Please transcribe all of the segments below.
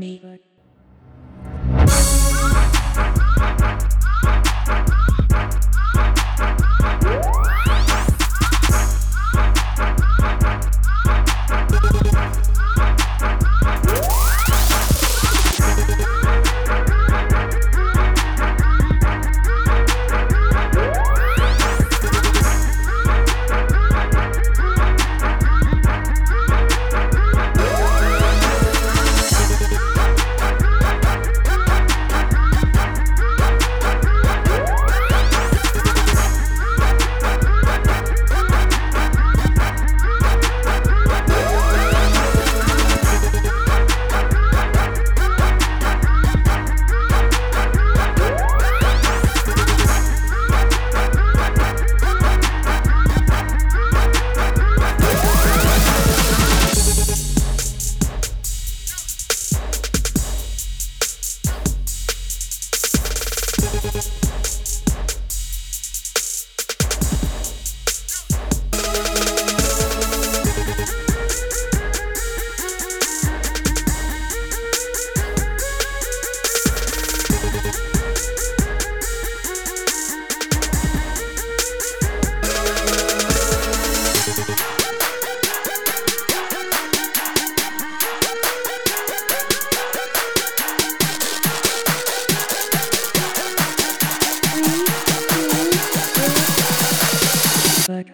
me.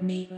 me.